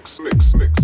mix, mix, mix.